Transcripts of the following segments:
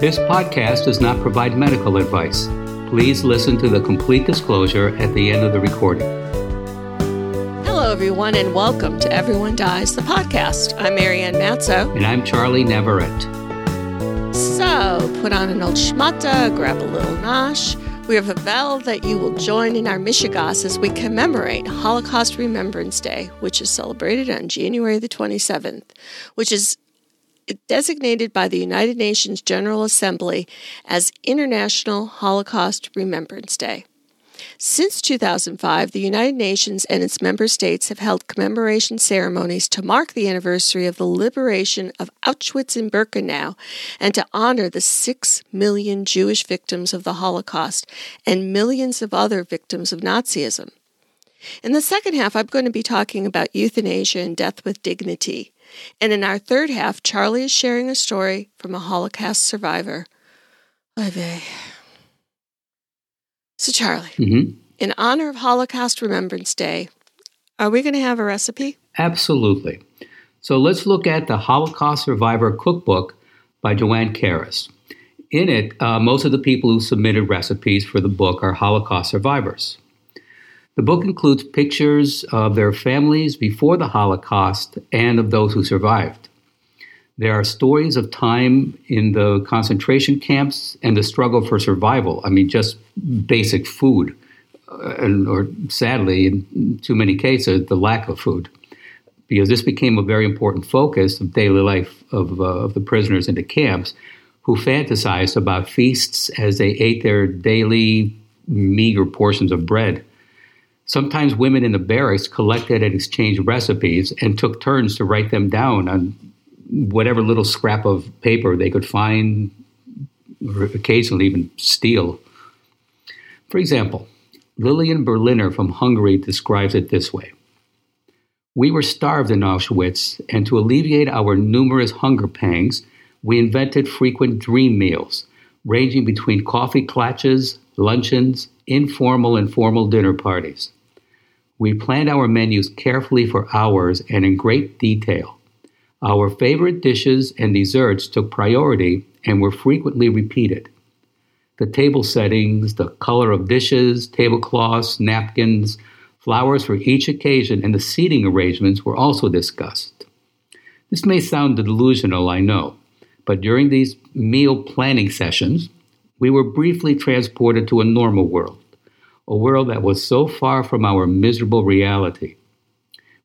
This podcast does not provide medical advice. Please listen to the complete disclosure at the end of the recording. Hello, everyone, and welcome to Everyone Dies, the podcast. I'm Marianne Matzo. And I'm Charlie Neverett. So, put on an old schmata, grab a little nosh. We have a vow that you will join in our Mishigas as we commemorate Holocaust Remembrance Day, which is celebrated on January the 27th, which is designated by the United Nations General Assembly as International Holocaust Remembrance Day. Since 2005, the United Nations and its member states have held commemoration ceremonies to mark the anniversary of the liberation of Auschwitz and Birkenau and to honor the six million Jewish victims of the Holocaust and millions of other victims of Nazism. In the second half, I'm going to be talking about euthanasia and death with dignity. And in our third half, Charlie is sharing a story from a Holocaust survivor. Oy So, Charlie, mm-hmm. in honor of Holocaust Remembrance Day, are we going to have a recipe? Absolutely. So, let's look at the Holocaust Survivor Cookbook by Joanne Caras. In it, uh, most of the people who submitted recipes for the book are Holocaust survivors. The book includes pictures of their families before the Holocaust and of those who survived. There are stories of time in the concentration camps and the struggle for survival. I mean, just basic food, uh, and, or sadly, in too many cases, the lack of food. Because this became a very important focus of daily life of, uh, of the prisoners in the camps who fantasized about feasts as they ate their daily meager portions of bread Sometimes women in the barracks collected and exchanged recipes and took turns to write them down on whatever little scrap of paper they could find, or occasionally even steal. For example, Lillian Berliner from Hungary describes it this way We were starved in Auschwitz, and to alleviate our numerous hunger pangs, we invented frequent dream meals, ranging between coffee clutches, luncheons, informal and formal dinner parties. We planned our menus carefully for hours and in great detail. Our favorite dishes and desserts took priority and were frequently repeated. The table settings, the color of dishes, tablecloths, napkins, flowers for each occasion, and the seating arrangements were also discussed. This may sound delusional, I know, but during these meal planning sessions, we were briefly transported to a normal world a world that was so far from our miserable reality.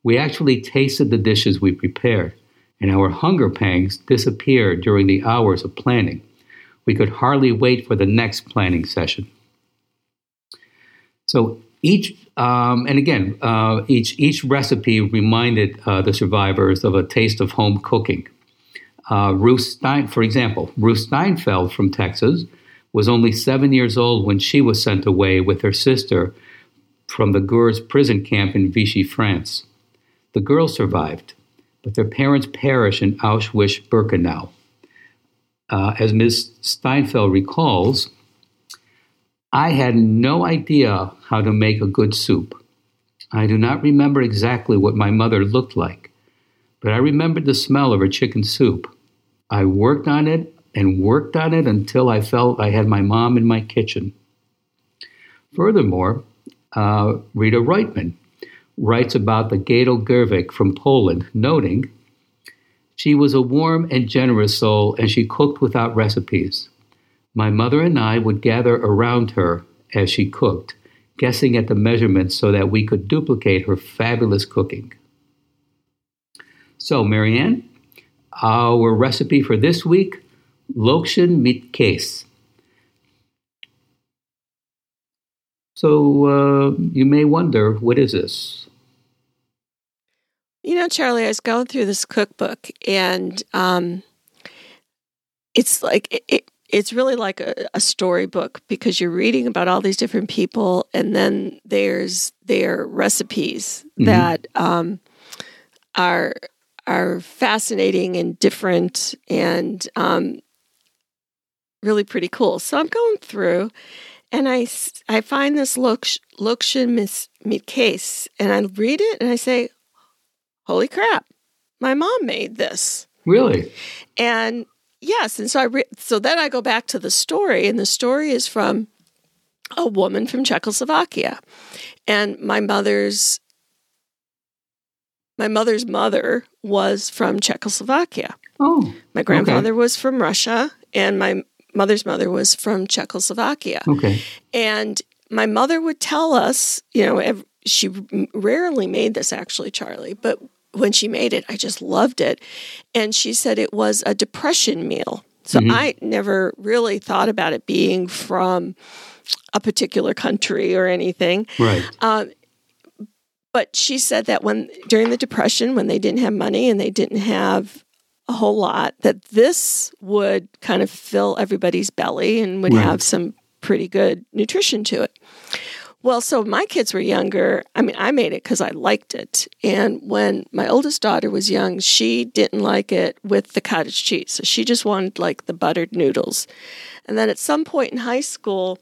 We actually tasted the dishes we prepared, and our hunger pangs disappeared during the hours of planning. We could hardly wait for the next planning session. So each, um, and again, uh, each each recipe reminded uh, the survivors of a taste of home cooking. Uh, Ruth Stein, for example, Ruth Steinfeld from Texas was only seven years old when she was sent away with her sister from the Gurs prison camp in Vichy, France. The girls survived, but their parents perished in Auschwitz Birkenau. Uh, as Ms. Steinfeld recalls, I had no idea how to make a good soup. I do not remember exactly what my mother looked like, but I remembered the smell of her chicken soup. I worked on it and worked on it until I felt I had my mom in my kitchen. Furthermore, uh, Rita Reitman writes about the Gadel Gerwig from Poland, noting, She was a warm and generous soul, and she cooked without recipes. My mother and I would gather around her as she cooked, guessing at the measurements so that we could duplicate her fabulous cooking. So, Marianne, our recipe for this week Lokshin mit case. So uh, you may wonder, what is this? You know, Charlie, I was going through this cookbook, and um, it's like it, it, it's really like a, a storybook because you're reading about all these different people, and then there's their recipes mm-hmm. that um, are are fascinating and different, and um, really pretty cool. So I'm going through and I, I find this Lokshin meat case and I read it and I say, holy crap, my mom made this. Really? And yes, and so I re- so then I go back to the story, and the story is from a woman from Czechoslovakia, and my mother's my mother's mother was from Czechoslovakia. Oh, My grandfather was from Russia, and my mother's mother was from Czechoslovakia. okay. And my mother would tell us, you know, she rarely made this actually, Charlie, but when she made it, I just loved it. And she said it was a depression meal. So mm-hmm. I never really thought about it being from a particular country or anything. Right. Uh, but she said that when during the depression, when they didn't have money and they didn't have a whole lot, that this would kind of fill everybody's belly and would Right. have some pretty good nutrition to it. Well, so my kids were younger. I mean, I made it because I liked it. And when my oldest daughter was young, she didn't like it with the cottage cheese. So she just wanted like the buttered noodles. And then at some point in high school,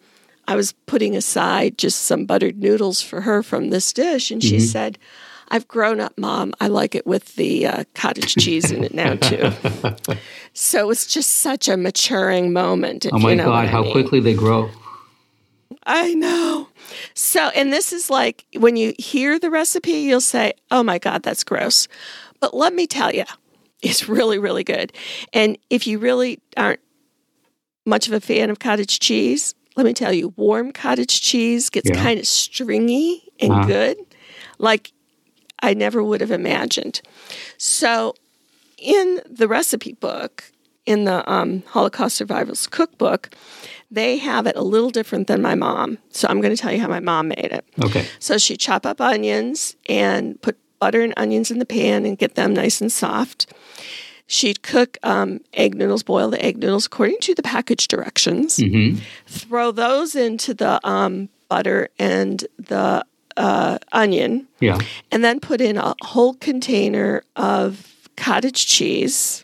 I was putting aside just some buttered noodles for her from this dish. And she mm-hmm. said, I've grown up, mom. I like it with the uh, cottage cheese in it now, too. so it was just such a maturing moment. Oh my you know God, how mean. quickly they grow. I know. So, and this is like when you hear the recipe, you'll say, oh my God, that's gross. But let me tell you, it's really, really good. And if you really aren't much of a fan of cottage cheese, let me tell you, warm cottage cheese gets Yeah. kind of stringy and Uh-huh. good, like I never would have imagined. So, in the recipe book, in the um, Holocaust Survivors Cookbook, they have it a little different than my mom. So, I'm going to tell you how my mom made it. Okay. So she'd chop up onions and put butter and onions in the pan and get them nice and soft. She'd cook um, egg noodles, boil the egg noodles according to the package directions. hmm Throw those into the um, butter and the uh, onion, Yeah. and then put in a whole container of cottage cheese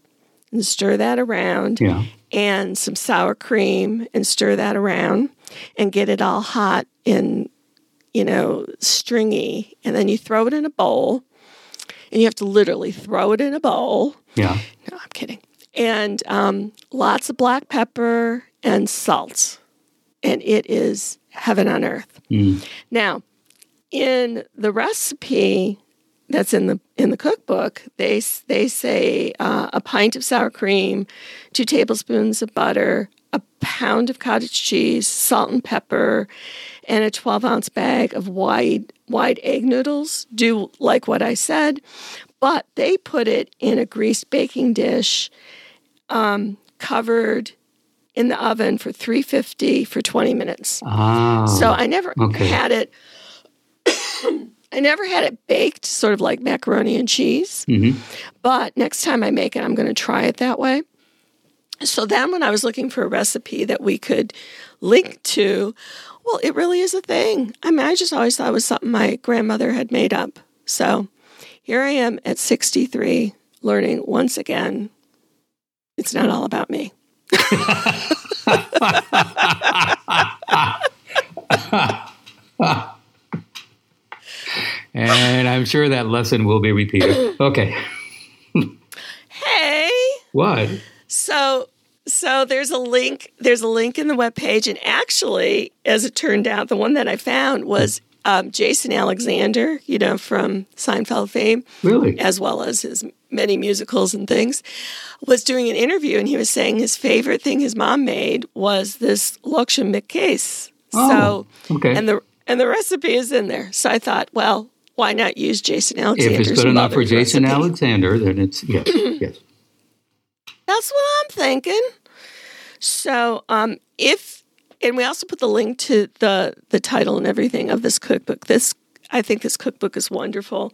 and stir that around Yeah. and some sour cream and stir that around and get it all hot and you know stringy and then you throw it in a bowl and you have to literally throw it in a bowl Yeah. no i'm kidding and um, lots of black pepper and salt and it is heaven on earth Mm. now in the recipe that's in the in the cookbook, they they say uh, a pint of sour cream, two tablespoons of butter, a pound of cottage cheese, salt and pepper, and a twelve ounce bag of wide wide egg noodles. Do like what I said, but they put it in a greased baking dish, um, covered in the oven for 350 for 20 minutes. Ah. So I never okay. had it. I never had it baked, sort of like macaroni and cheese. Mhm. But next time I make it, I'm going to try it that way. So then, when I was looking for a recipe that we could link to, well, it really is a thing. I mean, I just always thought it was something my grandmother had made up. So here I am at 63, learning once again it's not all about me. and I'm sure that lesson will be repeated. Okay. Hey! What? So so there's a link there's a link in the webpage and actually as it turned out the one that I found was um, Jason Alexander, you know, from Seinfeld fame, Really? as well as his many musicals and things, was doing an interview and he was saying his favorite thing his mom made was this Loksha McCase. Oh, so okay. and the and the recipe is in there. So I thought, well, why not use Jason Alexander? If it's good enough for Jason recipe? Alexander, then it's yes, yes. That's what I'm thinking. So, um, if and we also put the link to the the title and everything of this cookbook. This I think this cookbook is wonderful,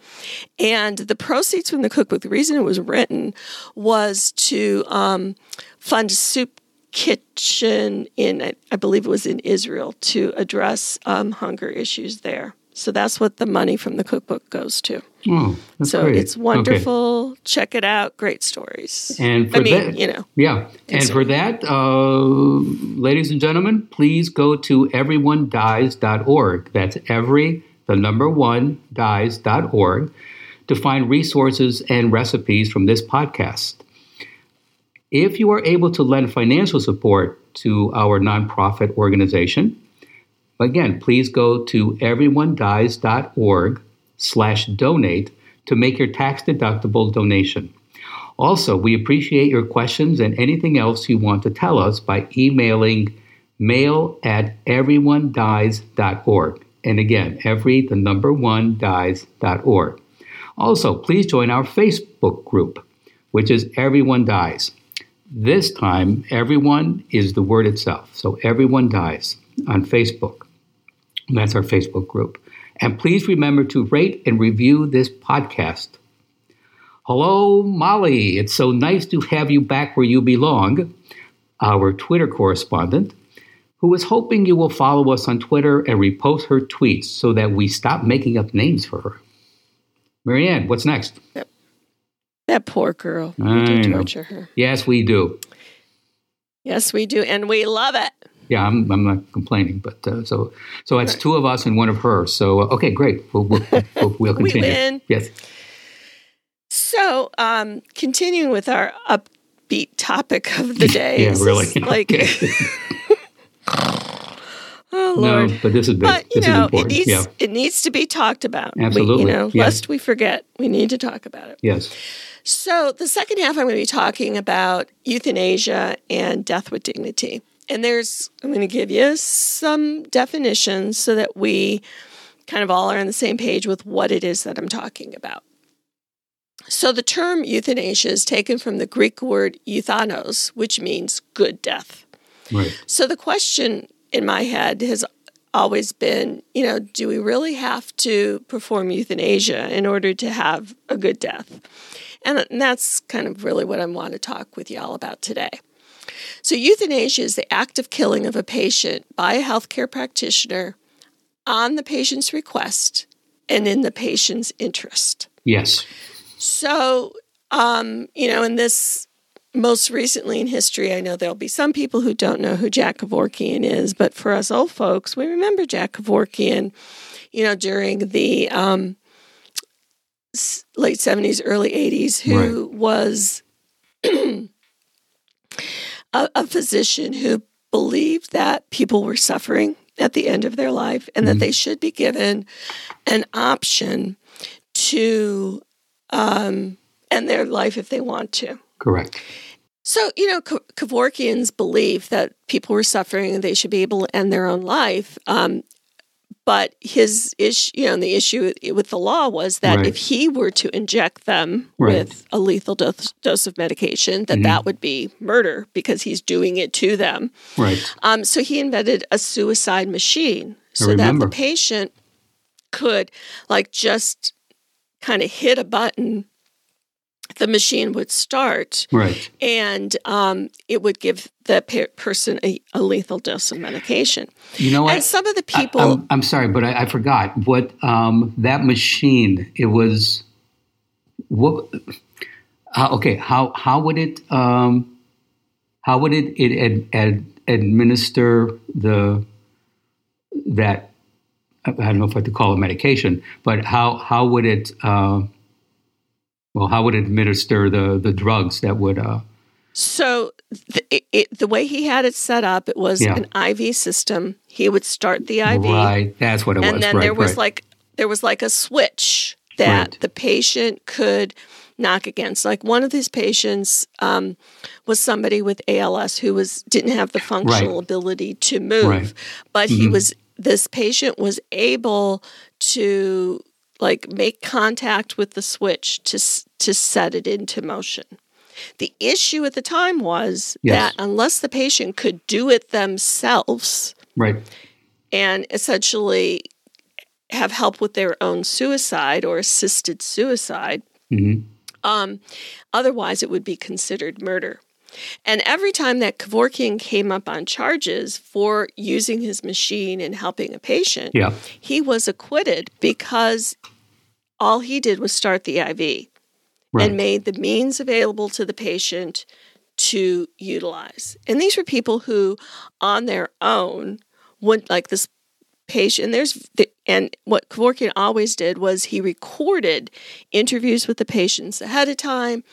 and the proceeds from the cookbook. The reason it was written was to um, fund a soup kitchen in I- I believe it was in Israel to address um, hunger issues there. So that's what the money from the cookbook goes to. Oh, so great. it's Okay. wonderful. Check it out. Great stories. And for I mean, that, you know. yeah. And for that, uh, ladies and gentlemen, please go to everyonedies.org. That's every, the number one, dies.org to find resources and recipes from this podcast. If you are able to lend financial support to our nonprofit organization, again, please go to everyonedies.org slash donate to make your tax deductible donation. Also, we appreciate your questions and anything else you want to tell us by emailing mail at everyonedies.org. And again, every the number one dies.org. Also, please join our Facebook group, which is Everyone Dies. This time, everyone is the word itself. So, Everyone Dies on Facebook. That's our Facebook group. And please remember to rate and review this podcast. Hello, Molly. It's so nice to have you back where you belong, our Twitter correspondent, who is hoping you will follow us on Twitter and repost her tweets so that we stop making up names for her. Marianne, what's next? That, that poor girl. We do know. torture her. Yes, we do. Yes, we do. And we love it. Yeah, I'm, I'm not complaining, but uh, so so it's two of us and one of her. So uh, okay, great. We'll we'll, we'll, we'll We continue. win. Yes. So, um, continuing with our upbeat topic of the day. Yeah, really. Like, oh, Lord. No, but this is big. But you this is know, it needs yeah. it needs to be talked about. We- Absolutely. you know, lest we forget, we need to talk about it. Yes. So the second half, I'm going to be talking about euthanasia and death with dignity. And there's, I'm going to give you some definitions so that we kind of all are on the same page with what it is that I'm talking about. So the term euthanasia is taken from the Greek word euthanos, which means good death. Right. So the question in my head has always been, you know, do we really have to perform euthanasia in order to have a good death? And that's kind of really what I want to talk with y'all about today. So, euthanasia is the act of killing of a patient by a healthcare practitioner on the patient's request and in the patient's interest. Yes. So, um, you know, in this most recently in history, I know there'll be some people who don't know who Jack Kevorkian is, but for us old folks, we remember Jack Kevorkian, you know, during the um, late 70s, early 80s, who was a, a physician who believed that people were suffering at the end of their life and that they should be given an option to um, end their life if they want to. Correct. So, you know, Ke- Kevorkian's belief that people were suffering and they should be able to end their own life. Um, but his issue, you know, the issue with the law was that Right. if he were to inject them Right. with a lethal dose, dose of medication, that Mhm. that would be murder because he's doing it to them. Right. Um, so he invented a suicide machine so that the patient could, like, just kind of hit a button. The machine would start, Right. and um, it would give the pe- person a, a lethal dose of medication. You know what? And some of the people, I'm, I'm sorry, but I, I forgot what um, that machine. It was what? How, okay, how how would it um, how would it it ad, ad, administer the that I I don't know if I have to call it medication, but how how would it uh, well how would it administer the the drugs that would uh, so the, it, the way he had it set up, it was Yeah. an IV system. He would start the IV, right? That's what it and was. And then right, there was right. like there was like a switch that Right. the patient could knock against. Like one of his patients um, was somebody with ALS who was didn't have the functional ability to move, but he Mhm. was this patient was able to like make contact with the switch to to set it into motion. The issue at the time was Yes. that unless the patient could do it themselves, right. and essentially have help with their own suicide or assisted suicide. hmm Um, otherwise, it would be considered murder. And every time that Kevorkian came up on charges for using his machine and helping a patient, Yeah. he was acquitted because all he did was start the IV Right. and made the means available to the patient to utilize. And these were people who, on their own, would like this patient. There's the, and what Kevorkian always did was he recorded interviews with the patients ahead of time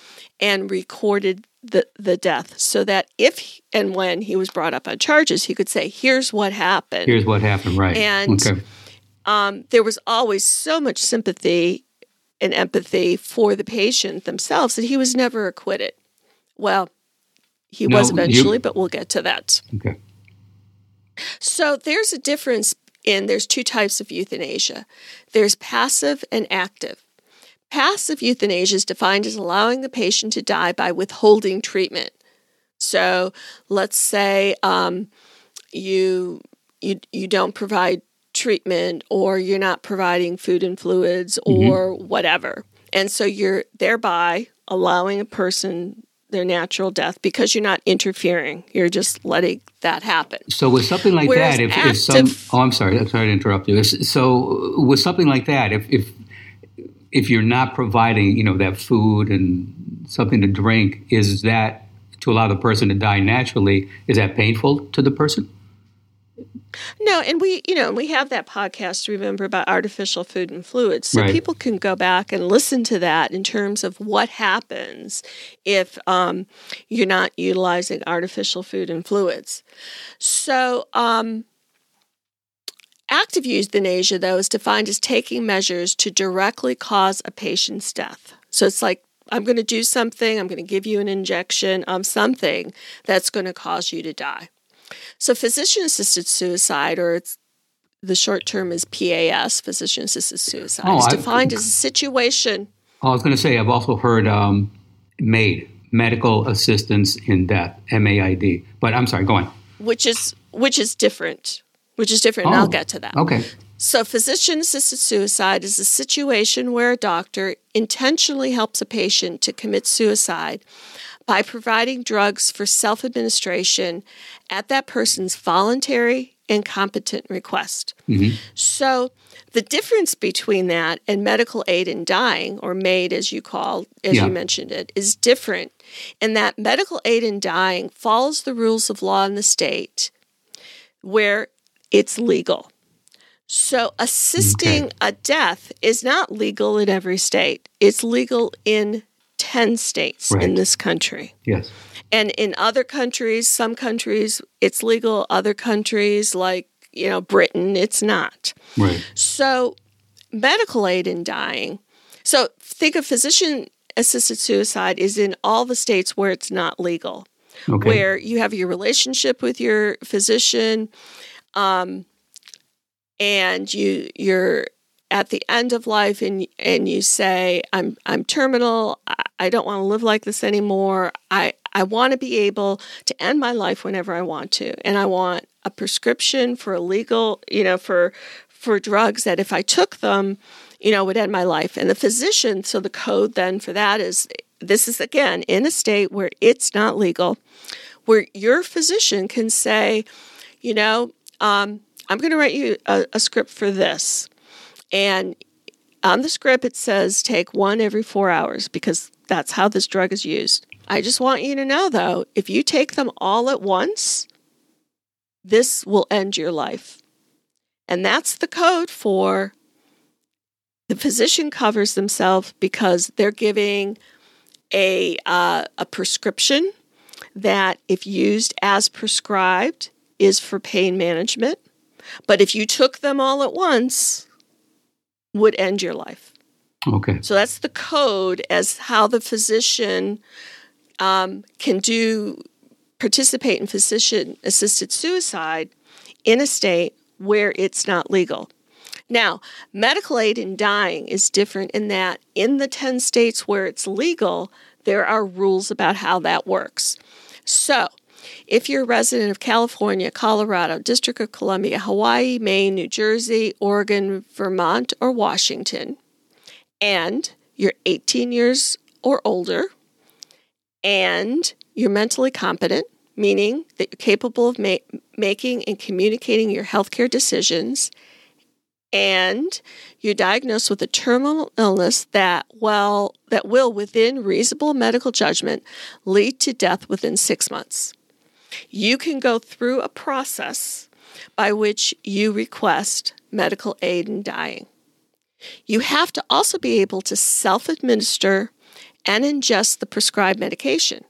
and recorded the, the death so that if and when he was brought up on charges, he could say, here's what happened. Here's what happened, right. And okay. um, there was always so much sympathy and empathy for the patient themselves that he was never acquitted. Well, he no, was eventually, you... but we'll get to that. Okay. So there's a difference in there's two types of euthanasia. There's passive and active. Passive euthanasia is defined as allowing the patient to die by withholding treatment. So let's say um, you you you don't provide treatment or you're not providing food and fluids mm-hmm. or mm-hmm. whatever. And so you're thereby allowing a person their natural death because you're not interfering. You're just letting that happen. So with something like Whereas that, if, active, if some oh, I'm sorry, I'm sorry to interrupt you. So with something like that, if if if you're not providing, you know, that food and something to drink, is that to allow the person to die naturally? Is that painful to the person? No, and we, you know, we have that podcast, remember, about artificial food and fluids. So right. people can go back and listen to that in terms of what happens if um, you're not utilizing artificial food and fluids. So, um, Active euthanasia, though, is defined as taking measures to directly cause a patient's death. So it's like, I'm going to do something, I'm going to give you an injection of something that's going to cause you to die. So physician assisted suicide, or it's the short term is PAS, physician assisted suicide, oh, is defined I, as a situation. I was going to say, I've also heard um, MAID, medical assistance in death, MAID. But I'm sorry, go on. Which is which is different which is different, oh, and I'll oh, get to that. Okay. So, physician assisted suicide is a situation where a doctor intentionally helps a patient to commit suicide by providing drugs for self administration at that person's voluntary and competent request. Mm-hmm. So, the difference between that and medical aid in dying, or MAID as you call, as yeah. you mentioned it, is different in that medical aid in dying follows the rules of law in the state where it's legal. So assisting okay. a death is not legal in every state. It's legal in 10 states right. in this country. Yes. And in other countries, some countries it's legal, other countries like, you know, Britain, it's not. Right. So medical aid in dying. So think of physician assisted suicide is in all the states where it's not legal. Okay. Where you have your relationship with your physician, um, and you you're at the end of life and and you say I'm I'm terminal I don't want to live like this anymore I I want to be able to end my life whenever I want to and I want a prescription for a legal you know for for drugs that if I took them you know would end my life and the physician so the code then for that is this is again in a state where it's not legal where your physician can say you know um, I'm going to write you a, a script for this. And on the script, it says take one every four hours because that's how this drug is used. I just want you to know, though, if you take them all at once, this will end your life. And that's the code for the physician covers themselves because they're giving a, uh, a prescription that, if used as prescribed, is for pain management. But if you took them all at once, would end your life. Okay. So that's the code as how the physician um, can do participate in physician assisted suicide in a state where it's not legal. Now, medical aid in dying is different in that in the 10 states where it's legal, there are rules about how that works. So, if you're a resident of California, Colorado, District of Columbia, Hawaii, Maine, New Jersey, Oregon, Vermont, or Washington, and you're 18 years or older, and you're mentally competent, meaning that you're capable of ma- making and communicating your healthcare decisions, and you're diagnosed with a terminal illness that well that will within reasonable medical judgment lead to death within 6 months. You can go through a process by which you request medical aid in dying. You have to also be able to self administer and ingest the prescribed medication.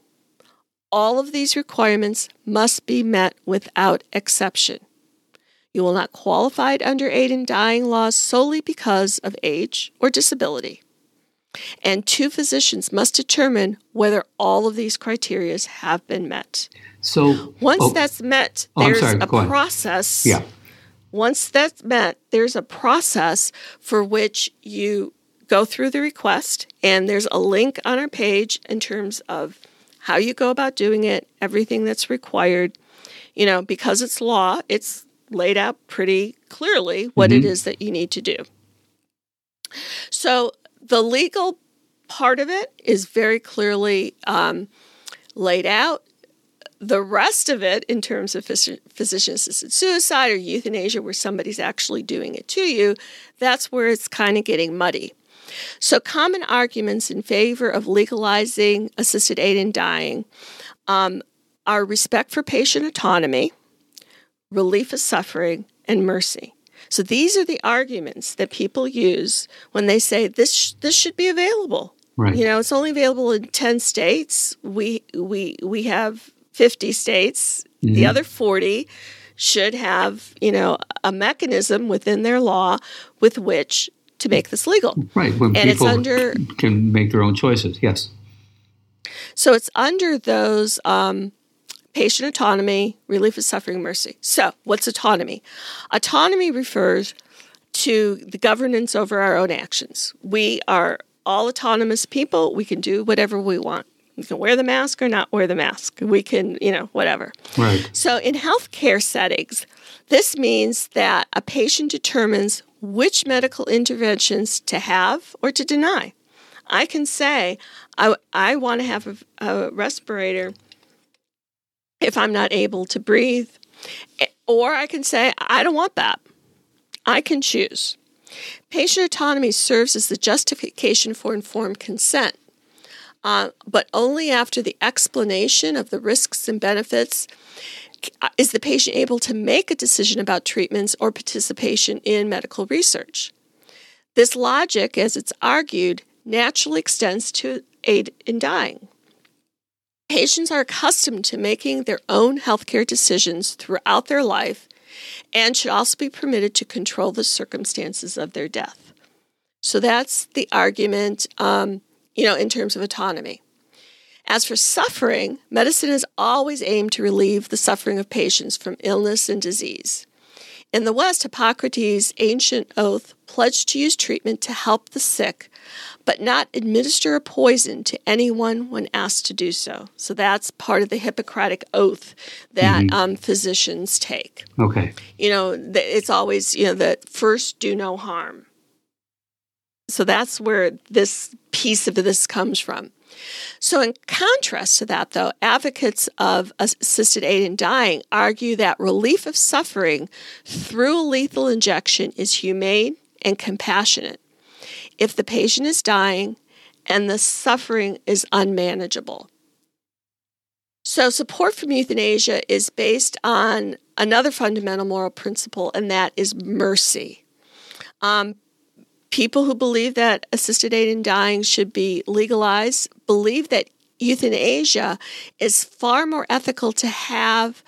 All of these requirements must be met without exception. You will not qualify under aid in dying laws solely because of age or disability. And two physicians must determine whether all of these criteria have been met. So once oh, that's met, there's oh, a process. Yeah. Once that's met, there's a process for which you go through the request, and there's a link on our page in terms of how you go about doing it, everything that's required. You know, because it's law, it's laid out pretty clearly what mm-hmm. it is that you need to do. So the legal part of it is very clearly um, laid out. The rest of it, in terms of physician assisted suicide or euthanasia, where somebody's actually doing it to you, that's where it's kind of getting muddy. So, common arguments in favor of legalizing assisted aid in dying um, are respect for patient autonomy, relief of suffering, and mercy. So these are the arguments that people use when they say this sh- this should be available. Right. You know, it's only available in 10 states. We we we have 50 states. Mm-hmm. The other 40 should have, you know, a mechanism within their law with which to make this legal. Right. When and people under, can make their own choices. Yes. So it's under those um, patient autonomy, relief of suffering, mercy. So, what's autonomy? Autonomy refers to the governance over our own actions. We are all autonomous people. We can do whatever we want. We can wear the mask or not wear the mask. We can, you know, whatever. Right. So, in healthcare settings, this means that a patient determines which medical interventions to have or to deny. I can say, I, I want to have a, a respirator if I'm not able to breathe. Or I can say, I don't want that. I can choose. Patient autonomy serves as the justification for informed consent, uh, but only after the explanation of the risks and benefits is the patient able to make a decision about treatments or participation in medical research. This logic, as it's argued, naturally extends to aid in dying. Patients are accustomed to making their own healthcare decisions throughout their life and should also be permitted to control the circumstances of their death. So that's the argument, um, you know, in terms of autonomy. As for suffering, medicine has always aimed to relieve the suffering of patients from illness and disease. In the West, Hippocrates' ancient oath pledged to use treatment to help the sick but not administer a poison to anyone when asked to do so. So that's part of the Hippocratic oath that mm-hmm. um, physicians take. Okay. You know, it's always, you know, that first do no harm. So that's where this piece of this comes from. So, in contrast to that, though, advocates of assisted aid in dying argue that relief of suffering through a lethal injection is humane and compassionate if the patient is dying and the suffering is unmanageable. So, support from euthanasia is based on another fundamental moral principle, and that is mercy. Um, people who believe that assisted aid in dying should be legalized believe that euthanasia is far more ethical to have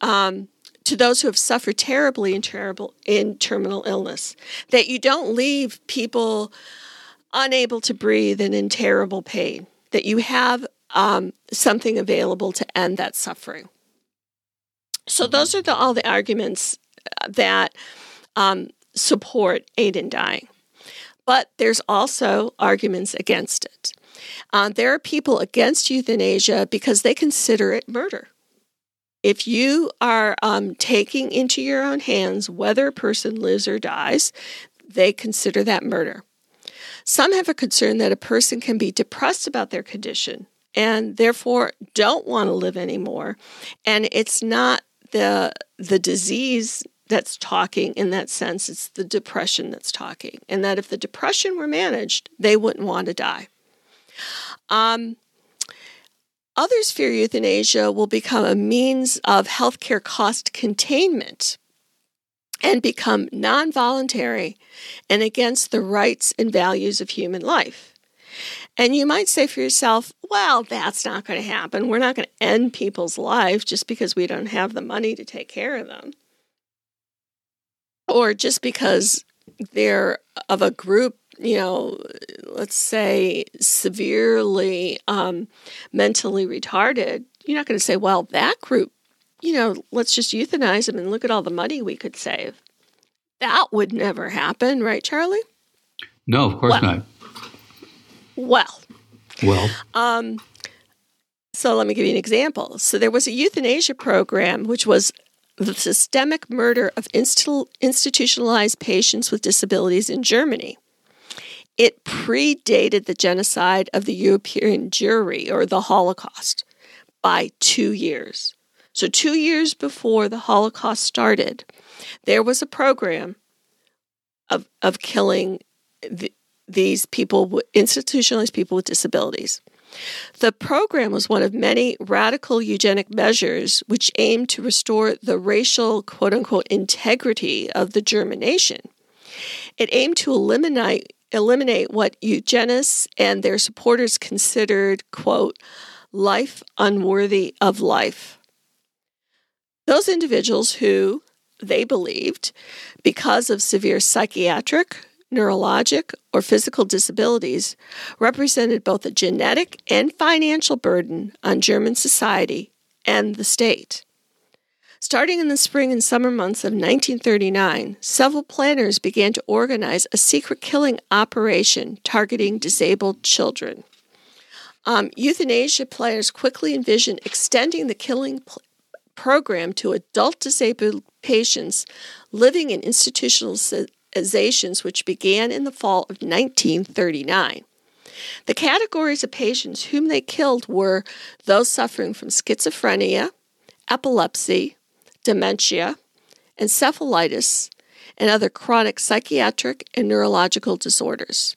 um, to those who have suffered terribly in terrible in terminal illness. That you don't leave people unable to breathe and in terrible pain. That you have um, something available to end that suffering. So mm-hmm. those are the, all the arguments uh, that um, support aid in dying but there's also arguments against it uh, there are people against euthanasia because they consider it murder if you are um, taking into your own hands whether a person lives or dies, they consider that murder. Some have a concern that a person can be depressed about their condition and therefore don't want to live anymore. And it's not the the disease that's talking in that sense, it's the depression that's talking. And that if the depression were managed, they wouldn't want to die. Um, Others fear euthanasia will become a means of healthcare cost containment and become non voluntary and against the rights and values of human life. And you might say for yourself, well, that's not going to happen. We're not going to end people's lives just because we don't have the money to take care of them. Or just because they're of a group, you know, let's say severely um, mentally retarded, you're not going to say, well, that group, you know, let's just euthanize them and look at all the money we could save. That would never happen, right, Charlie? No, of course well, not. Well, well, um, so let me give you an example. So there was a euthanasia program, which was the systemic murder of institutionalized patients with disabilities in Germany. It predated the genocide of the European Jewry or the Holocaust by two years. So, two years before the Holocaust started, there was a program of, of killing the, these people, institutionalized people with disabilities. The program was one of many radical eugenic measures which aimed to restore the racial, quote unquote, integrity of the German nation. It aimed to eliminate, eliminate what eugenists and their supporters considered, quote, life unworthy of life. Those individuals who, they believed, because of severe psychiatric, neurologic, or physical disabilities represented both a genetic and financial burden on German society and the state. Starting in the spring and summer months of 1939, several planners began to organize a secret killing operation targeting disabled children. Um, euthanasia planners quickly envisioned extending the killing pl- program to adult disabled patients living in institutional which began in the fall of 1939. The categories of patients whom they killed were those suffering from schizophrenia, epilepsy, dementia, encephalitis, and other chronic psychiatric and neurological disorders.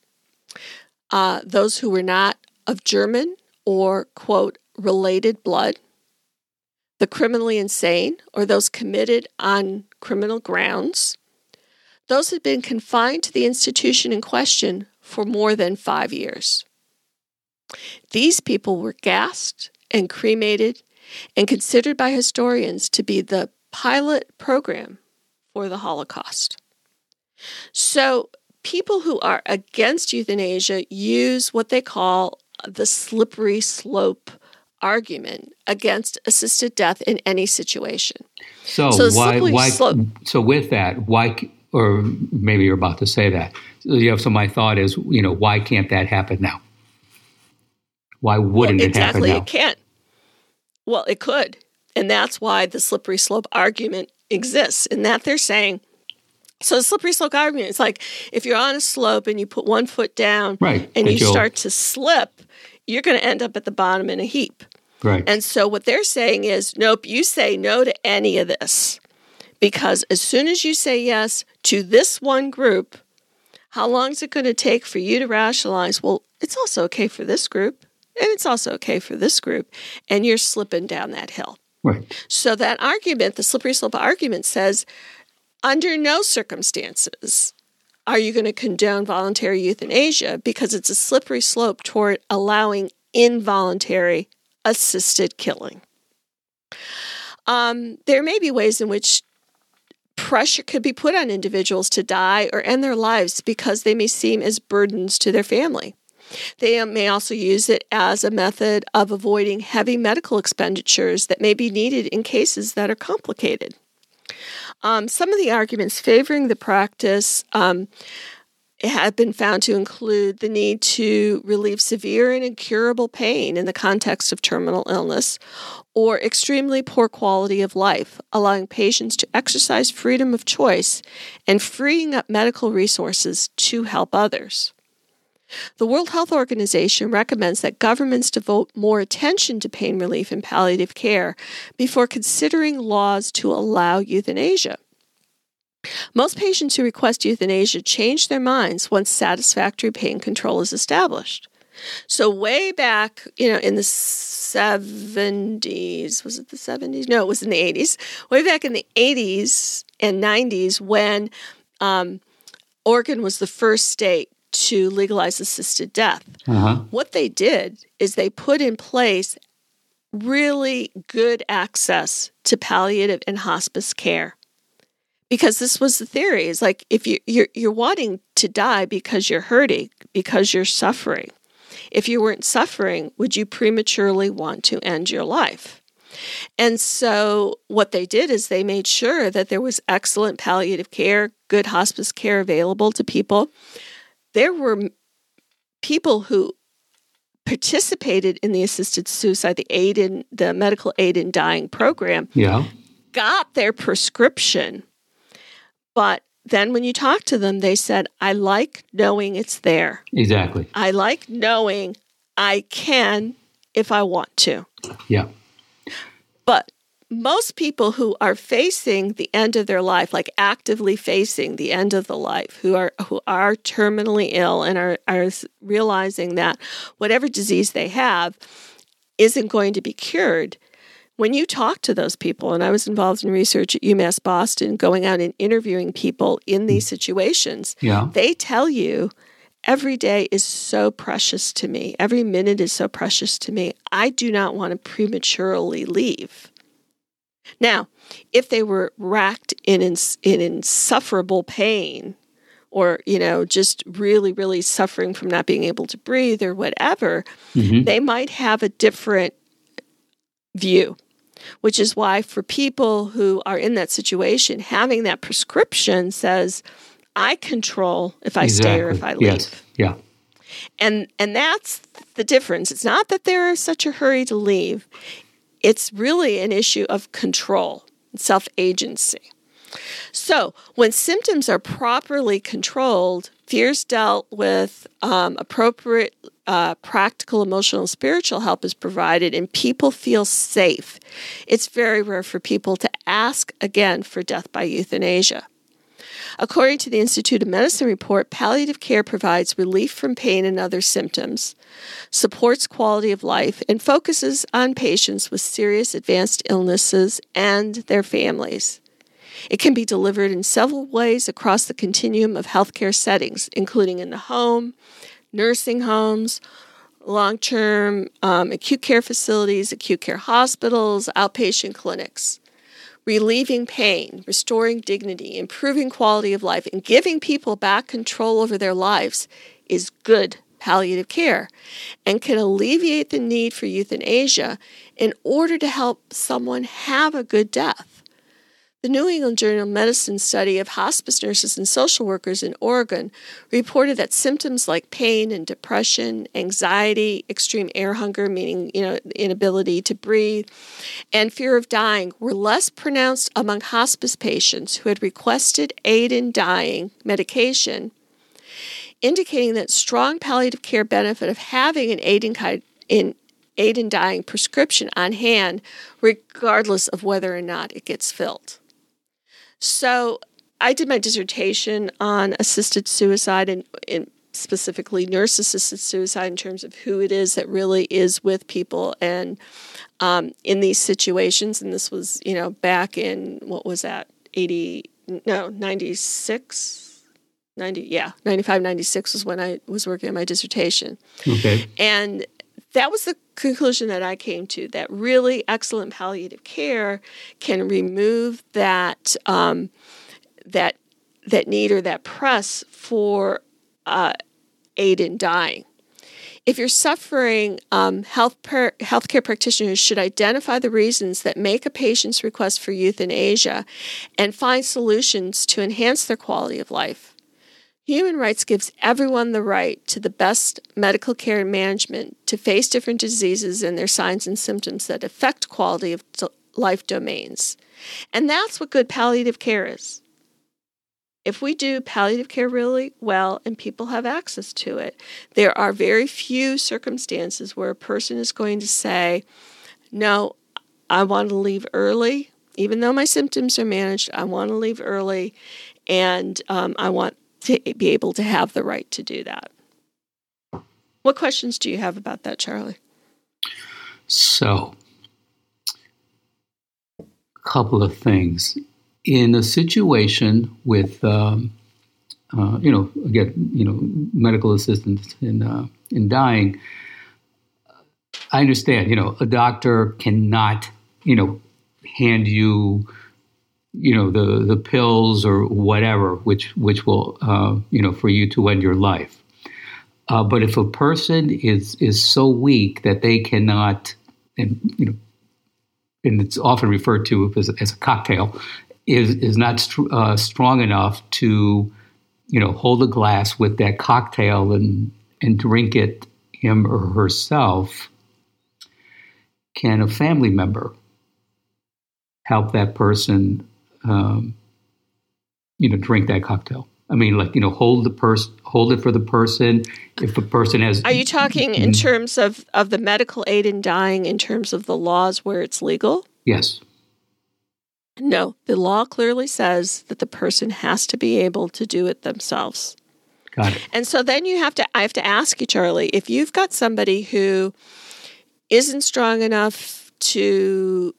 Uh, those who were not of German or, quote, related blood, the criminally insane or those committed on criminal grounds, those had been confined to the institution in question for more than five years. These people were gassed and cremated and considered by historians to be the pilot program for the Holocaust. So, people who are against euthanasia use what they call the slippery slope argument against assisted death in any situation. So, so why, why slope, so with that, why or maybe you're about to say that. You know, so my thought is, you know, why can't that happen now? Why wouldn't well, it happen now? Exactly, it can't. Well, it could. And that's why the slippery slope argument exists, in that they're saying, so the slippery slope argument is like if you're on a slope and you put one foot down right, and you start to slip, you're going to end up at the bottom in a heap. Right. And so what they're saying is, nope, you say no to any of this. Because as soon as you say yes to this one group, how long is it going to take for you to rationalize, well, it's also okay for this group, and it's also okay for this group, and you're slipping down that hill. Right. So that argument, the slippery slope argument says, under no circumstances are you going to condone voluntary euthanasia because it's a slippery slope toward allowing involuntary assisted killing. Um, there may be ways in which pressure could be put on individuals to die or end their lives because they may seem as burdens to their family. They may also use it as a method of avoiding heavy medical expenditures that may be needed in cases that are complicated. Um, some of the arguments favoring the practice um, have been found to include the need to relieve severe and incurable pain in the context of terminal illness or extremely poor quality of life, allowing patients to exercise freedom of choice and freeing up medical resources to help others. The World Health Organization recommends that governments devote more attention to pain relief and palliative care before considering laws to allow euthanasia. Most patients who request euthanasia change their minds once satisfactory pain control is established. So, way back, you know, in the 70s, was it the 70s? No, it was in the 80s. Way back in the 80s and 90s, when um, Oregon was the first state to legalize assisted death. Uh-huh. What they did is they put in place really good access to palliative and hospice care. Because this was the theory. is like if you, you're, you're wanting to die because you're hurting, because you're suffering. If you weren't suffering, would you prematurely want to end your life? And so, what they did is they made sure that there was excellent palliative care, good hospice care available to people. There were people who participated in the assisted suicide, the aid in the medical aid in dying program, Yeah. got their prescription. But then when you talk to them, they said, I like knowing it's there. Exactly. I like knowing I can if I want to. Yeah. But most people who are facing the end of their life, like actively facing the end of the life, who are who are terminally ill and are, are realizing that whatever disease they have isn't going to be cured. When you talk to those people, and I was involved in research at UMass Boston, going out and interviewing people in these situations, Yeah. they tell you every day is so precious to me. Every minute is so precious to me. I do not want to prematurely leave. Now, if they were racked in, ins- in insufferable pain, or you know just really really suffering from not being able to breathe or whatever Mhm. they might have a different view which is why for people who are in that situation having that prescription says i control if i stay or if i leave Yes. Yeah. and and that's the difference. It's not that they're in such a hurry to leave. It's really an issue of control self-agency. So when symptoms are properly controlled fears dealt with um, appropriate uh, practical emotional and spiritual help is provided and people feel safe it's very rare for people to ask again for death by euthanasia According to the Institute of Medicine report, palliative care provides relief from pain and other symptoms, supports quality of life, and focuses on patients with serious advanced illnesses and their families. It can be delivered in several ways across the continuum of healthcare settings, including in the home, nursing homes, long term um, acute care facilities, acute care hospitals, outpatient clinics relieving pain, restoring dignity, improving quality of life, and giving people back control over their lives is good palliative care and can alleviate the need for euthanasia in order to help someone have a good death. The New England Journal of Medicine study of hospice nurses and social workers in Oregon reported that symptoms like pain and depression, anxiety, extreme air hunger, meaning you know inability to breathe, and fear of dying were less pronounced among hospice patients who had requested aid in dying medication, indicating that strong palliative care benefit of having an aid in, in aid in dying prescription on hand, regardless of whether or not it gets filled. So I did my dissertation on assisted suicide and, and specifically nurse assisted suicide in terms of who it is that really is with people and um, in these situations. And this was, you know, back in what was that, 80, no, 96. 90 yeah 95 96 was when i was working on my dissertation Okay. and that was the conclusion that I came to that really excellent palliative care can remove that um, that that need or that press for uh, aid in dying. If you're suffering, um, health per- healthcare practitioners should identify the reasons that make a patient's request for euthanasia and find solutions to enhance their quality of life. Human rights gives everyone the right to the best medical care and management to face different diseases and their signs and symptoms that affect quality of life domains. And that's what good palliative care is. If we do palliative care really well and people have access to it, there are very few circumstances where a person is going to say, No, I want to leave early. Even though my symptoms are managed, I want to leave early and um, I want to be able to have the right to do that. What questions do you have about that, Charlie? So, a couple of things. In a situation with um, uh, you know, again, you know, medical assistance in uh, in dying. I understand, you know, a doctor cannot, you know, hand you, you know, the the pills or whatever, which which will, uh, you know, for you to end your life. Uh, but if a person is is so weak that they cannot, and you know, and it's often referred to as, as a cocktail, is is not uh, strong enough to, you know, hold a glass with that cocktail and and drink it him or herself. Can a family member help that person, um, you know, drink that cocktail? I mean, like you know, hold the person, hold it for the person. If the person has, are you talking in terms of of the medical aid in dying, in terms of the laws where it's legal? Yes. No, the law clearly says that the person has to be able to do it themselves. Got it. And so then you have to, I have to ask you, Charlie, if you've got somebody who isn't strong enough to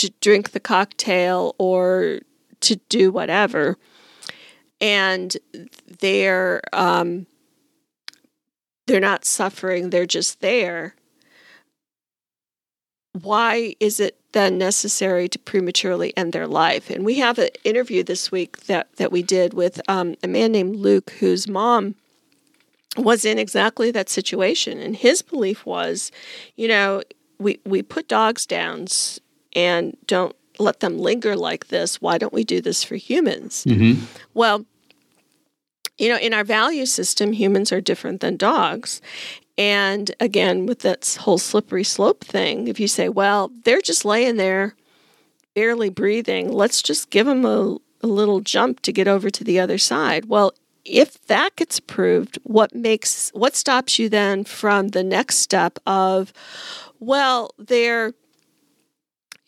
to drink the cocktail or to do whatever, and they're um, they're not suffering; they're just there. Why is it then necessary to prematurely end their life? And we have an interview this week that that we did with um, a man named Luke, whose mom was in exactly that situation, and his belief was, you know, we we put dogs down and don't let them linger like this. Why don't we do this for humans? Mm-hmm. Well, you know, in our value system, humans are different than dogs. And again, with that whole slippery slope thing, if you say, well, they're just laying there, barely breathing, let's just give them a, a little jump to get over to the other side. Well, if that gets approved, what makes what stops you then from the next step of, well, they're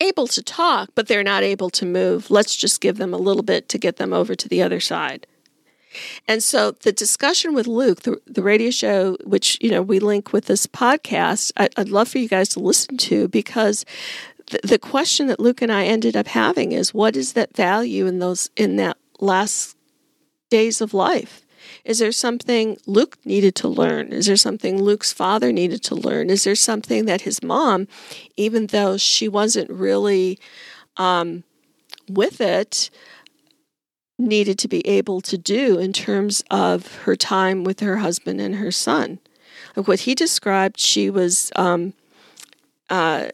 able to talk, but they're not able to move. Let's just give them a little bit to get them over to the other side. And so the discussion with Luke, the, the radio show, which you know we link with this podcast, I, would love for you guys to listen to because the, the question that Luke and I ended up having is, what is that value in those in that last days of life? Is there something Luke needed to learn? Is there something Luke's father needed to learn? Is there something that his mom, even though she wasn't really um, with it, needed to be able to do in terms of her time with her husband and her son? Like what he described, she was. Um, uh,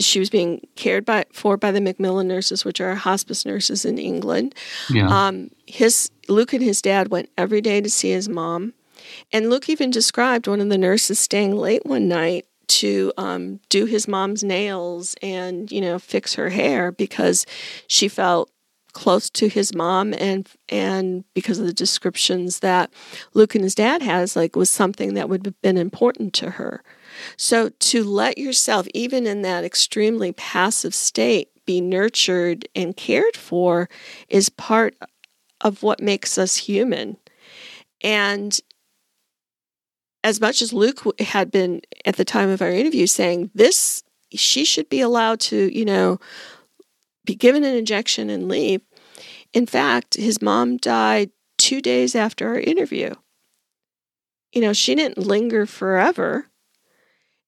she was being cared by for by the Macmillan nurses, which are hospice nurses in England. Yeah. Um, his Luke and his dad went every day to see his mom, and Luke even described one of the nurses staying late one night to um, do his mom's nails and you know fix her hair because she felt close to his mom and and because of the descriptions that Luke and his dad has like was something that would have been important to her. So to let yourself, even in that extremely passive state, be nurtured and cared for is part of what makes us human. And as much as Luke had been at the time of our interview saying this, she should be allowed to, you know, be given an injection and leave. In fact, his mom died two days after our interview. You know, she didn't linger forever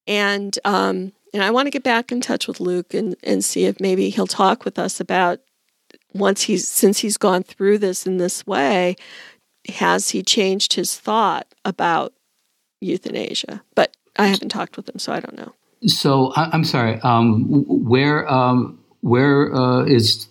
and um, and I want to get back in touch with Luke and and see if maybe he'll talk with us about once he's since he's gone through this in this way, has he changed his thought about euthanasia? But I haven't talked with him, so I don't know. So I, am sorry. Um, where um, where uh, is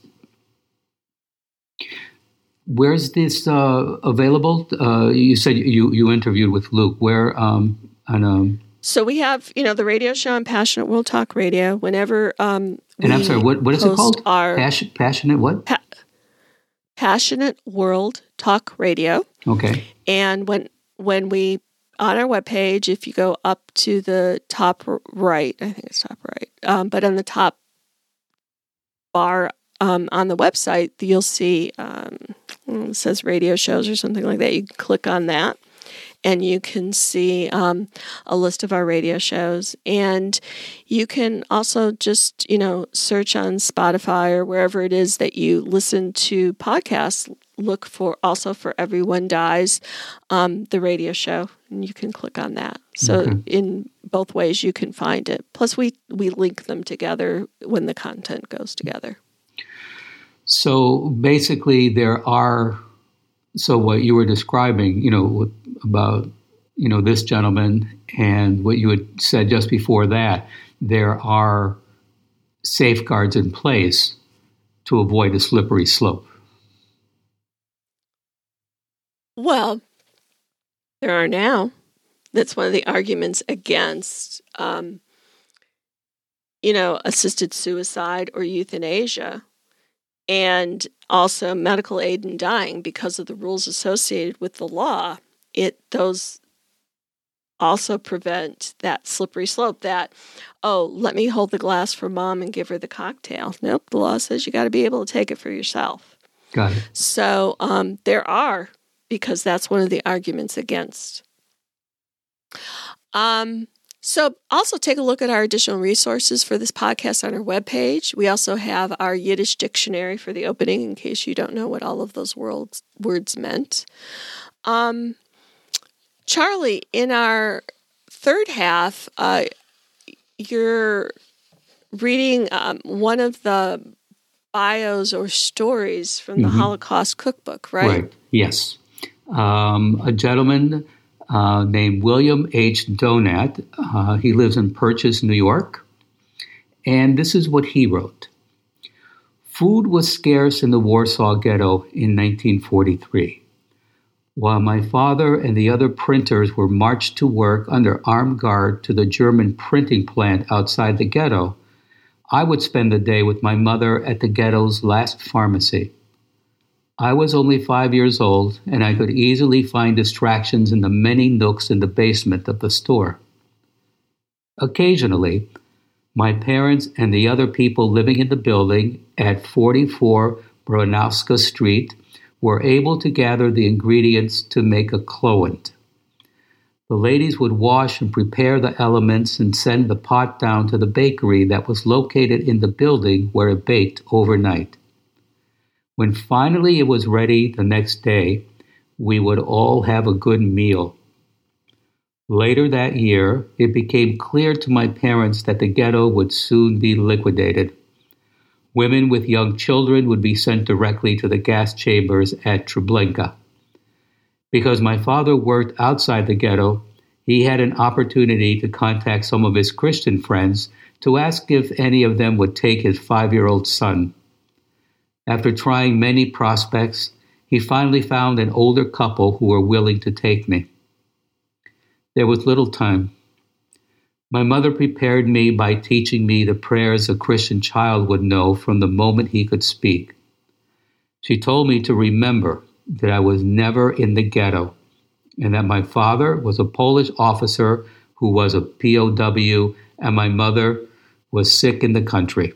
where's this uh, available? Uh, you said you you interviewed with Luke. Where um, um, so we have, you know, the radio show on Passionate World Talk Radio. Whenever um, and I'm sorry, what what is it called? Our Passion, passionate what? Pa- Passionate World Talk Radio. Okay. And when when we on our webpage, if you go up to the top right, I think it's top right, um, but on the top bar um, on the website, you'll see um, it says radio shows or something like that. You can click on that and you can see um, a list of our radio shows. And you can also just, you know, search on Spotify or wherever it is that you listen to podcasts. Look for also for Everyone Dies, um, the radio show, and you can click on that. So okay. in both ways you can find it. Plus, we we link them together when the content goes together. So basically, there are so what you were describing, you know, about you know this gentleman and what you had said just before that, there are safeguards in place to avoid a slippery slope. Well, there are now. That's one of the arguments against, um, you know, assisted suicide or euthanasia and also medical aid in dying because of the rules associated with the law it those also prevent that slippery slope that oh let me hold the glass for mom and give her the cocktail nope the law says you got to be able to take it for yourself got it so um, there are because that's one of the arguments against um, so, also take a look at our additional resources for this podcast on our webpage. We also have our Yiddish dictionary for the opening in case you don't know what all of those words, words meant. Um, Charlie, in our third half, uh, you're reading um, one of the bios or stories from the mm-hmm. Holocaust cookbook, right? Right, yes. Um, a gentleman uh, named William H. Donat. Uh, he lives in Purchase, New York. And this is what he wrote Food was scarce in the Warsaw Ghetto in 1943. While my father and the other printers were marched to work under armed guard to the German printing plant outside the ghetto, I would spend the day with my mother at the ghetto's last pharmacy. I was only five years old, and I could easily find distractions in the many nooks in the basement of the store. Occasionally, my parents and the other people living in the building at 44 Bronowska Street were able to gather the ingredients to make a cholent. The ladies would wash and prepare the elements and send the pot down to the bakery that was located in the building where it baked overnight. When finally it was ready the next day, we would all have a good meal. Later that year, it became clear to my parents that the ghetto would soon be liquidated. Women with young children would be sent directly to the gas chambers at Treblinka. Because my father worked outside the ghetto, he had an opportunity to contact some of his Christian friends to ask if any of them would take his five year old son. After trying many prospects, he finally found an older couple who were willing to take me. There was little time. My mother prepared me by teaching me the prayers a Christian child would know from the moment he could speak. She told me to remember that I was never in the ghetto and that my father was a Polish officer who was a POW and my mother was sick in the country.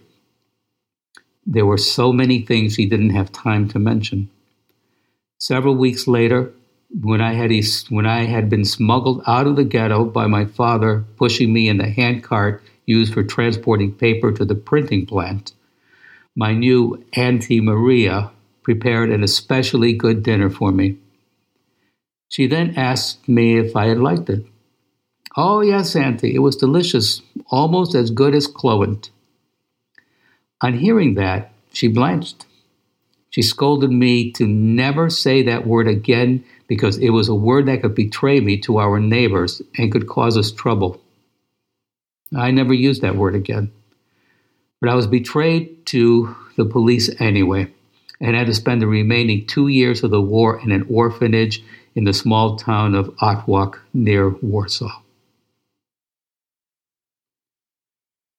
There were so many things she didn't have time to mention. Several weeks later, when I had when I had been smuggled out of the ghetto by my father pushing me in the handcart used for transporting paper to the printing plant, my new Auntie Maria prepared an especially good dinner for me. She then asked me if I had liked it. Oh, yes, Auntie, it was delicious, almost as good as Cholent. On hearing that, she blanched. She scolded me to never say that word again because it was a word that could betray me to our neighbors and could cause us trouble. I never used that word again. But I was betrayed to the police anyway and had to spend the remaining two years of the war in an orphanage in the small town of Otwock near Warsaw.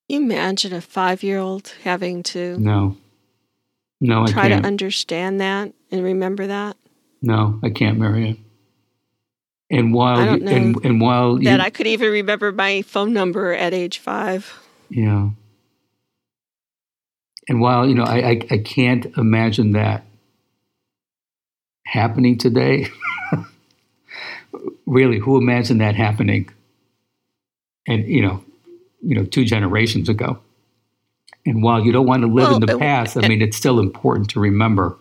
you imagine a five year old having to no, no, try to understand that and remember that? No, I can't, Marianne. And while I don't know and, and while that you, I could even remember my phone number at age five. Yeah. And while you know, I I, I can't imagine that happening today. really, who imagined that happening? And you know, you know, two generations ago. And while you don't want to live well, in the uh, past, I uh, mean, it's still important to remember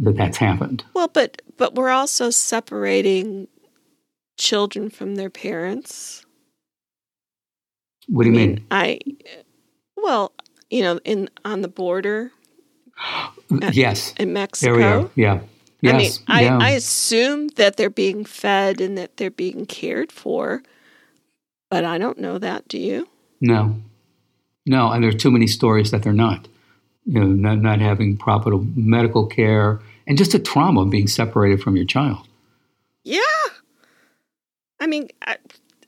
that that's happened. Well, but but we're also separating children from their parents. What do you I mean, mean? I well, you know, in on the border. yes. In Mexico. Yeah. Yes. I mean, I, yeah. I assume that they're being fed and that they're being cared for, but I don't know that. Do you? No. No, and there are too many stories that they're not. You know, not, not having proper medical care and just a trauma of being separated from your child. Yeah. I mean, I,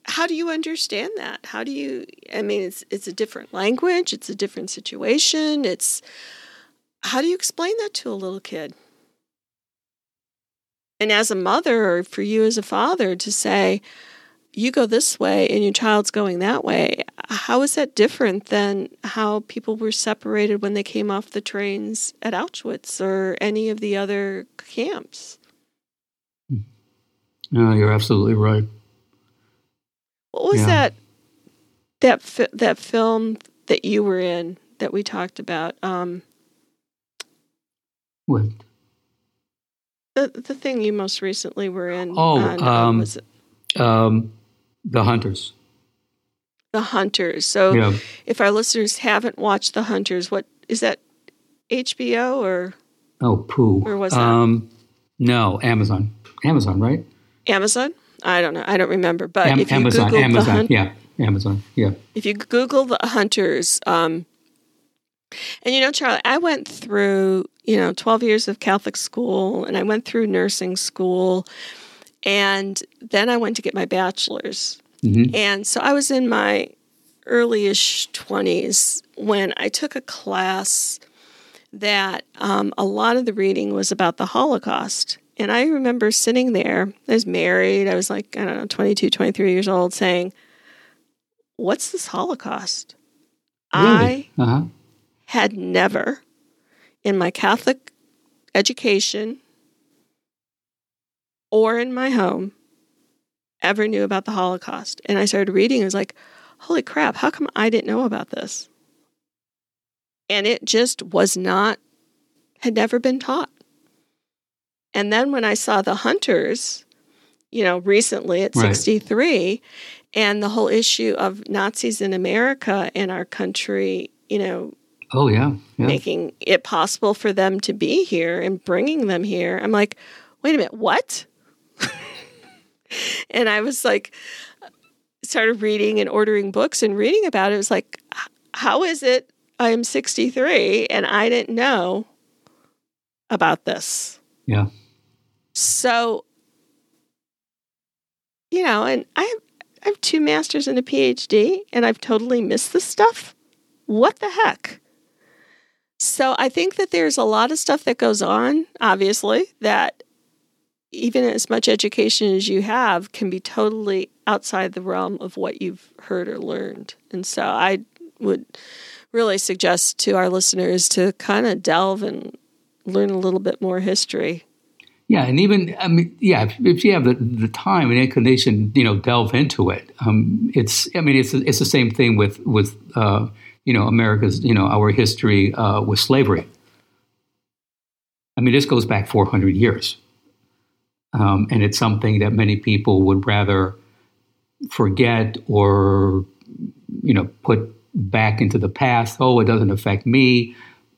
how do you understand that? How do you? I mean, it's it's a different language. It's a different situation. It's how do you explain that to a little kid? And as a mother, or for you as a father, to say, you go this way and your child's going that way, how is that different than how people were separated when they came off the trains at Auschwitz or any of the other camps? No, you're absolutely right. What was yeah. that that fi- that film that you were in that we talked about? Um, what? The the thing you most recently were in. Oh, on, um, was it? Um, the Hunters. The Hunters. So, yeah. if our listeners haven't watched The Hunters, what is that? HBO or? Oh, poo. Where was that? Um, no, Amazon. Amazon, right? Amazon. I don't know. I don't remember. But Am- if you Amazon, Google Amazon, the hun- yeah, Amazon, yeah. If you Google the Hunters, um, and you know, Charlie, I went through you know twelve years of Catholic school, and I went through nursing school, and then I went to get my bachelor's. Mm-hmm. And so I was in my earlyish 20s when I took a class that um, a lot of the reading was about the Holocaust. And I remember sitting there, I was married, I was like, I don't know, 22, 23 years old, saying, What's this Holocaust? Really? I uh-huh. had never, in my Catholic education, or in my home ever knew about the Holocaust. And I started reading, I was like, holy crap, how come I didn't know about this? And it just was not, had never been taught. And then when I saw the hunters, you know, recently at right. 63, and the whole issue of Nazis in America and our country, you know, oh, yeah. yeah. making it possible for them to be here and bringing them here, I'm like, wait a minute, what? And I was like, started reading and ordering books and reading about it. It was like, how is it I am 63 and I didn't know about this? Yeah. So, you know, and I have, I have two masters and a PhD, and I've totally missed this stuff. What the heck? So I think that there's a lot of stuff that goes on, obviously, that even as much education as you have can be totally outside the realm of what you've heard or learned. And so I would really suggest to our listeners to kind of delve and learn a little bit more history. Yeah, and even I mean, yeah, if, you have the, the time and inclination, you know, delve into it. Um, it's I mean, it's it's the same thing with with uh, you know America's you know our history uh, with slavery. I mean, this goes back 400 years. Um, and it's something that many people would rather forget or, you know, put back into the past. Oh, it doesn't affect me.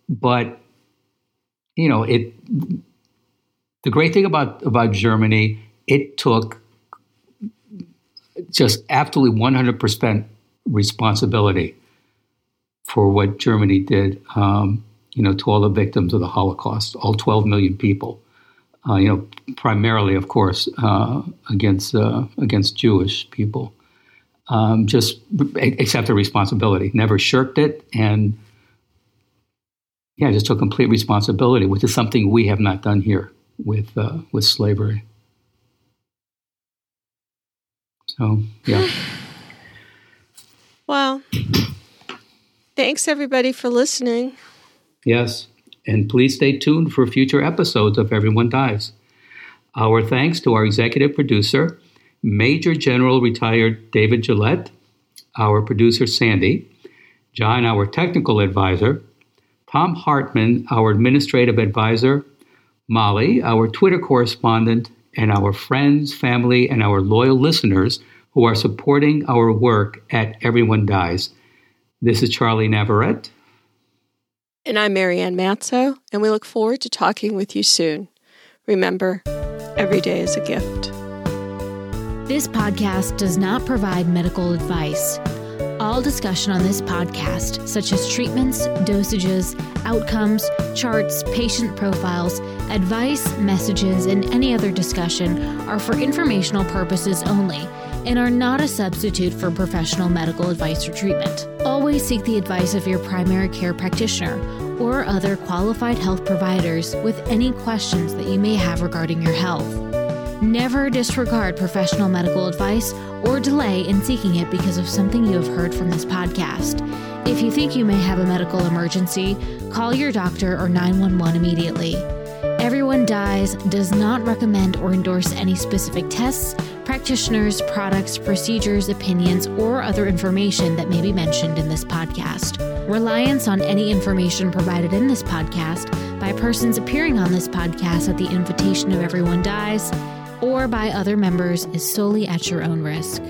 But, you know, it. The great thing about about Germany, it took just absolutely 100% responsibility for what Germany did, um, you know, to all the victims of the Holocaust, all 12 million people uh, you know, primarily, of course, uh, against uh, against Jewish people. Um, just accept the responsibility, never shirked it, and yeah, just took complete responsibility, which is something we have not done here with uh, with slavery. So yeah. Well, thanks everybody for listening. Yes. And please stay tuned for future episodes of Everyone Dies. Our thanks to our executive producer, Major General retired David Gillette, our producer Sandy, John, our technical advisor, Tom Hartman, our administrative advisor, Molly, our Twitter correspondent, and our friends, family, and our loyal listeners who are supporting our work at Everyone Dies. This is Charlie Navarrete. And I'm Marianne Matzo, and we look forward to talking with you soon. Remember, every day is a gift. This podcast does not provide medical advice. All discussion on this podcast, such as treatments, dosages, outcomes, charts, patient profiles, advice, messages, and any other discussion, are for informational purposes only and are not a substitute for professional medical advice or treatment. Always seek the advice of your primary care practitioner or other qualified health providers with any questions that you may have regarding your health. Never disregard professional medical advice or delay in seeking it because of something you have heard from this podcast. If you think you may have a medical emergency, call your doctor or 911 immediately. Everyone Dies does not recommend or endorse any specific tests, practitioners, products, procedures, opinions, or other information that may be mentioned in this podcast. Reliance on any information provided in this podcast by persons appearing on this podcast at the invitation of Everyone Dies or by other members is solely at your own risk.